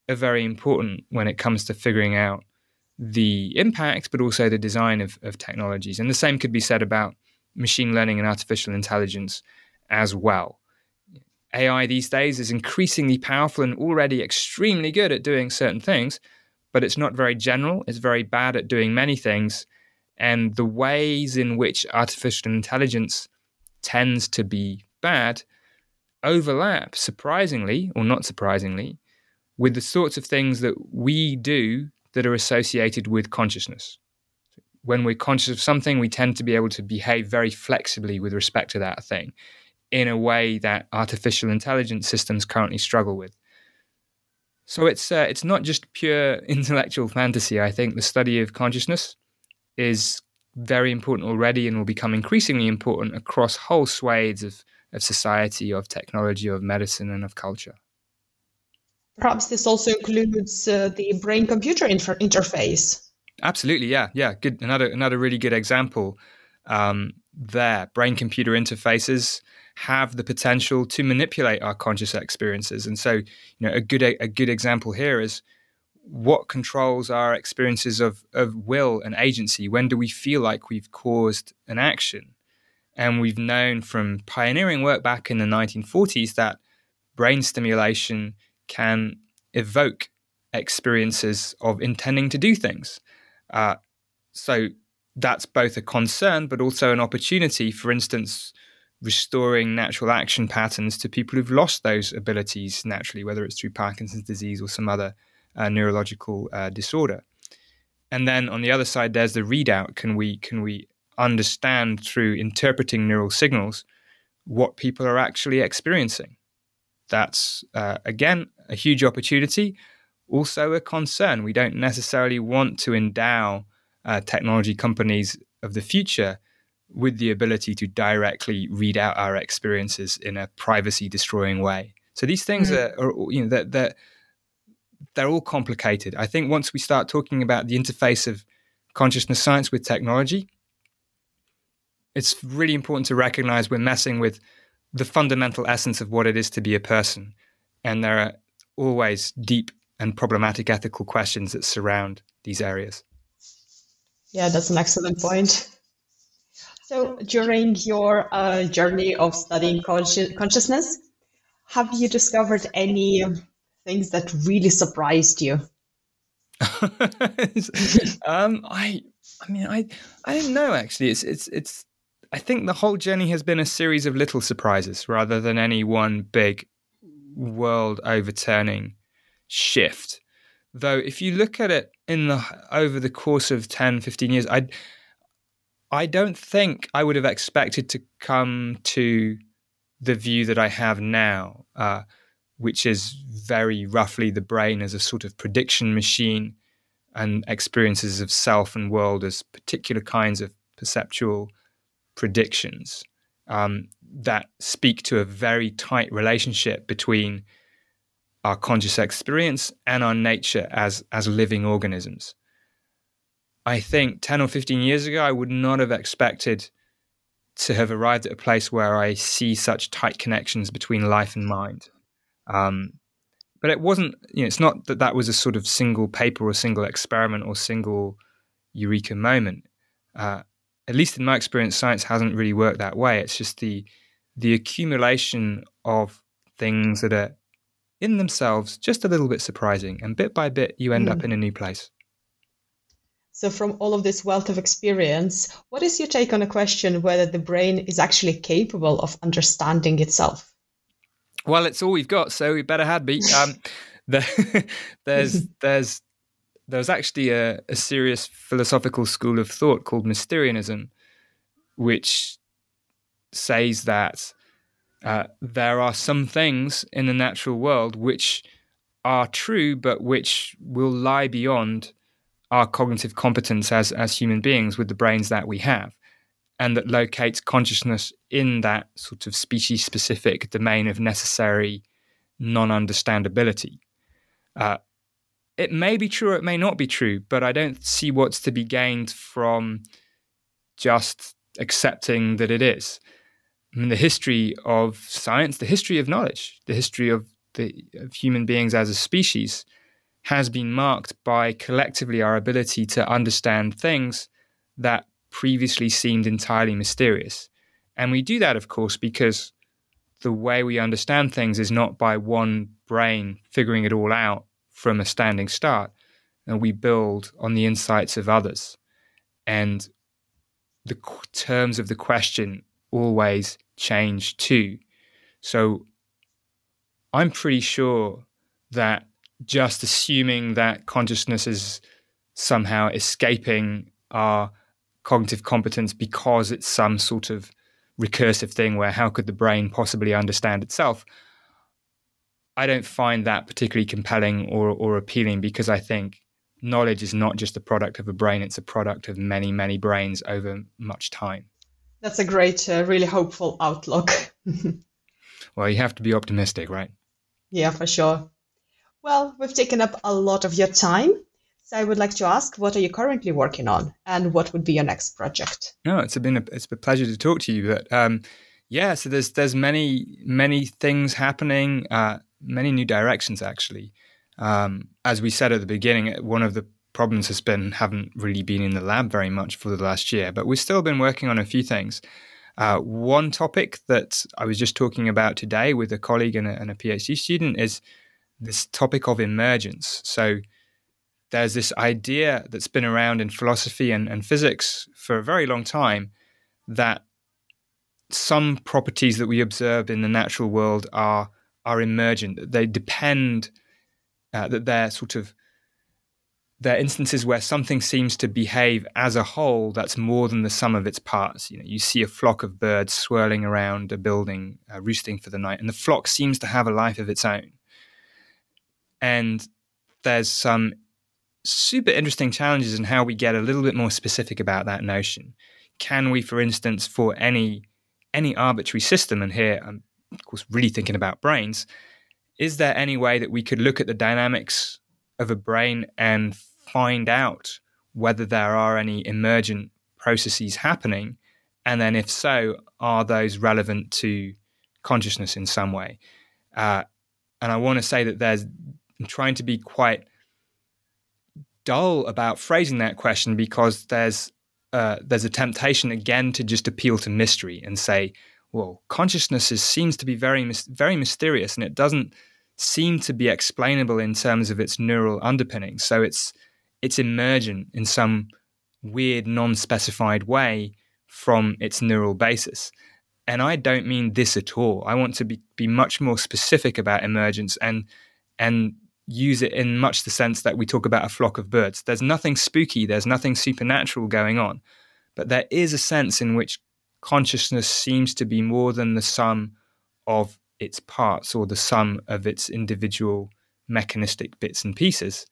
are very important when it comes to figuring out the impact, but also the design of, of technologies. And the same could be said about machine learning and artificial intelligence as well. AI these days is increasingly powerful and already extremely good at doing certain things, but it's not very general. It's very bad at doing many things. And the ways in which artificial intelligence tends to be bad overlap, surprisingly or not surprisingly, with the sorts of things that we do that are associated with consciousness. When we're conscious of something, we tend to be able to behave very flexibly with respect to that thing in a way that artificial intelligence systems currently struggle with. So it's uh, it's not just pure intellectual fantasy. I think the study of consciousness is very important already and will become increasingly important across whole swathes of, of society, of technology, of medicine, and of culture. Perhaps this also includes uh, the brain-computer inter- interface. Absolutely, yeah, yeah. Good. Another another really good example um, there. Brain-computer interfaces have the potential to manipulate our conscious experiences, and so you know a good a good example here is what controls our experiences of of will and agency. When do we feel like we've caused an action? And we've known from pioneering work back in the 1940s that brain stimulation can evoke experiences of intending to do things. Uh, so that's both a concern, but also an opportunity. For instance, restoring natural action patterns to people who've lost those abilities naturally, whether it's through Parkinson's disease or some other uh, neurological uh, disorder. And then on the other side, there's the readout. Can we can we understand through interpreting neural signals what people are actually experiencing? That's uh, again a huge opportunity, also a concern. We don't necessarily want to endow uh, technology companies of the future with the ability to directly read out our experiences in a privacy destroying way. So these things mm-hmm. are, are, you know, that they're, they're all complicated. I think once we start talking about the interface of consciousness science with technology, it's really important to recognize we're messing with the fundamental essence of what it is to be a person. And there are always deep and problematic ethical questions that surround these areas. Yeah, that's an excellent point. So, during your uh, journey of studying consci- consciousness, have you discovered any things that really surprised you? um, I, I mean, I, I don't know. Actually, it's it's it's. I think the whole journey has been a series of little surprises rather than any one big world overturning shift. Though, if you look at it in the over the course of 10, 15 years, I I don't think I would have expected to come to the view that I have now, uh, which is very roughly the brain as a sort of prediction machine and experiences of self and world as particular kinds of perceptual predictions um, that speak to a very tight relationship between our conscious experience and our nature as as living organisms. I think 10 or 15 years ago, I would not have expected to have arrived at a place where I see such tight connections between life and mind. Um, but it wasn't, you know, it's not that that was a sort of single paper or single experiment or single eureka moment. Uh, at least in my experience, science hasn't really worked that way. It's just the the accumulation of things that are in themselves just a little bit surprising. And bit by bit, you end mm. up hmm. in a new place. So, from all of this wealth of experience, what is your take on a question whether the brain is actually capable of understanding itself? Well, it's all we've got, so we better had be. Um, the, there's there's there's actually a, a serious philosophical school of thought called Mysterianism, which says that uh, there are some things in the natural world which are true, but which will lie beyond our cognitive competence as, as human beings with the brains that we have, and that locates consciousness in that sort of species specific domain of necessary non understandability. Uh, it may be true or it may not be true, but I don't see what's to be gained from just accepting that it is. I mean, the history of science, the history of knowledge, the history of the of human beings as a species has been marked by collectively our ability to understand things that previously seemed entirely mysterious. And we do that, of course, because the way we understand things is not by one brain figuring it all out from a standing start. And we build on the insights of others. And the terms of the question always change too. So I'm pretty sure that just assuming that consciousness is somehow escaping our cognitive competence because it's some sort of recursive thing where how could the brain possibly understand itself? I don't find that particularly compelling or, or appealing because I think knowledge is not just a product of a brain, it's a product of many, many brains over much time. That's a great, uh, really hopeful outlook. well, you have to be optimistic, right? Yeah, for sure. Well, we've taken up a lot of your time. So I would like to ask, what are you currently working on, and what would be your next project? No, it's been a, it's been a pleasure to talk to you. But um, yeah, so there's there's many many things happening, uh, many new directions actually. Um, as we said at the beginning, one of the problems has been haven't really been in the lab very much for the last year, but we've still been working on a few things. Uh, one topic that I was just talking about today with a colleague and a, and a PhD student is this topic of emergence. So there's this idea that's been around in philosophy and, and physics for a very long time that some properties that we observe in the natural world are are emergent. They depend uh, that they're sort of they're instances where something seems to behave as a whole that's more than the sum of its parts. You know, you see a flock of birds swirling around a building, uh, roosting for the night, and the flock seems to have a life of its own. And there's some super interesting challenges in how we get a little bit more specific about that notion. Can we, for instance, for any any arbitrary system, and here I'm of course really thinking about brains, is there any way that we could look at the dynamics of a brain and find out whether there are any emergent processes happening? And then, if so, are those relevant to consciousness in some way? Uh, and I want to say that there's I'm trying to be quite dull about phrasing that question because there's uh, there's a temptation again to just appeal to mystery and say, well, consciousness is, seems to be very very mysterious and it doesn't seem to be explainable in terms of its neural underpinnings. So it's it's emergent in some weird non-specified way from its neural basis. And I don't mean this at all. I want to be, be much more specific about emergence and and use it in much the sense that we talk about a flock of birds. There's nothing spooky, there's nothing supernatural going on, but there is a sense in which consciousness seems to be more than the sum of its parts or the sum of its individual mechanistic bits and pieces.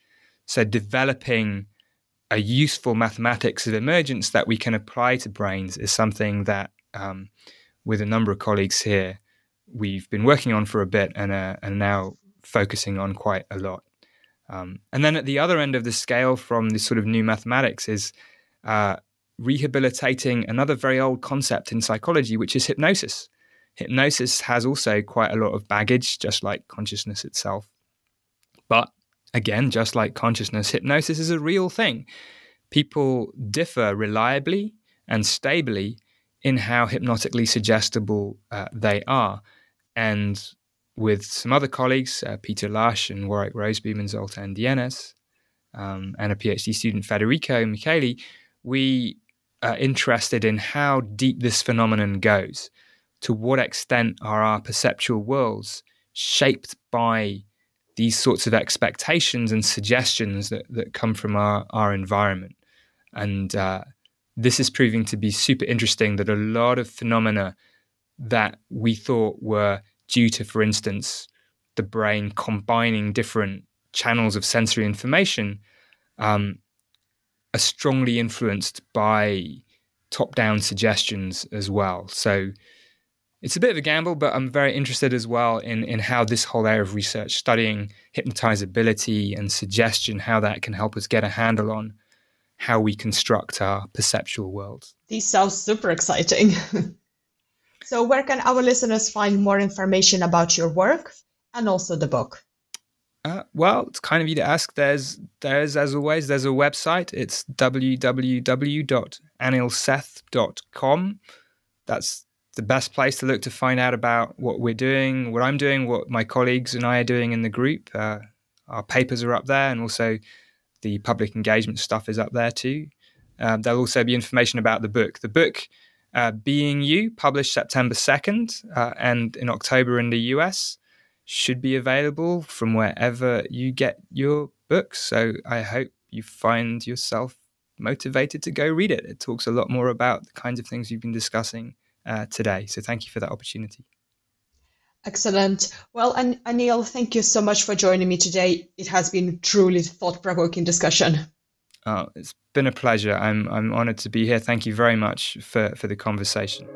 So, developing a useful mathematics of emergence that we can apply to brains is something that, um, with a number of colleagues here, we've been working on for a bit and, uh, and now focusing on quite a lot. Um, and then at the other end of the scale from this sort of new mathematics is uh, rehabilitating another very old concept in psychology, which is hypnosis. Hypnosis has also quite a lot of baggage, just like consciousness itself. But again, just like consciousness, hypnosis is a real thing. People differ reliably and stably in how hypnotically suggestible uh, they are. And with some other colleagues, uh, Peter Lush and Warrick Roseboom and Zoltan Dienes, um, and a PhD student, Federico Micheli, we are interested in how deep this phenomenon goes. To what extent are our perceptual worlds shaped by these sorts of expectations and suggestions that, that come from our, our environment? And uh, this is proving to be super interesting that a lot of phenomena that we thought were due to, for instance, the brain combining different channels of sensory information, um, are strongly influenced by top down suggestions as well. So it's a bit of a gamble, but I'm very interested as well in, in how this whole area of research, studying hypnotizability and suggestion, how that can help us get a handle on how we construct our perceptual world. These sounds super exciting. So, where can our listeners find more information about your work and also the book? Uh, well, it's kind of you to ask. There's, there's as always, there's a website. It's www.anilseth.com. That's the best place to look to find out about what we're doing, what I'm doing, what my colleagues and I are doing in the group. Uh, our papers are up there, and also the public engagement stuff is up there too. Uh, there'll also be information about the book. The book uh, Being You, published September 2nd uh, and in October in the US, should be available from wherever you get your books. So I hope you find yourself motivated to go read it. It talks a lot more about the kinds of things we've been discussing uh, today. So thank you for that opportunity. Excellent. Well, An- Anil, thank you so much for joining me today. It has been truly thought-provoking discussion. Oh, it's been a pleasure. I'm I'm honored to be here. Thank you very much for, for the conversation.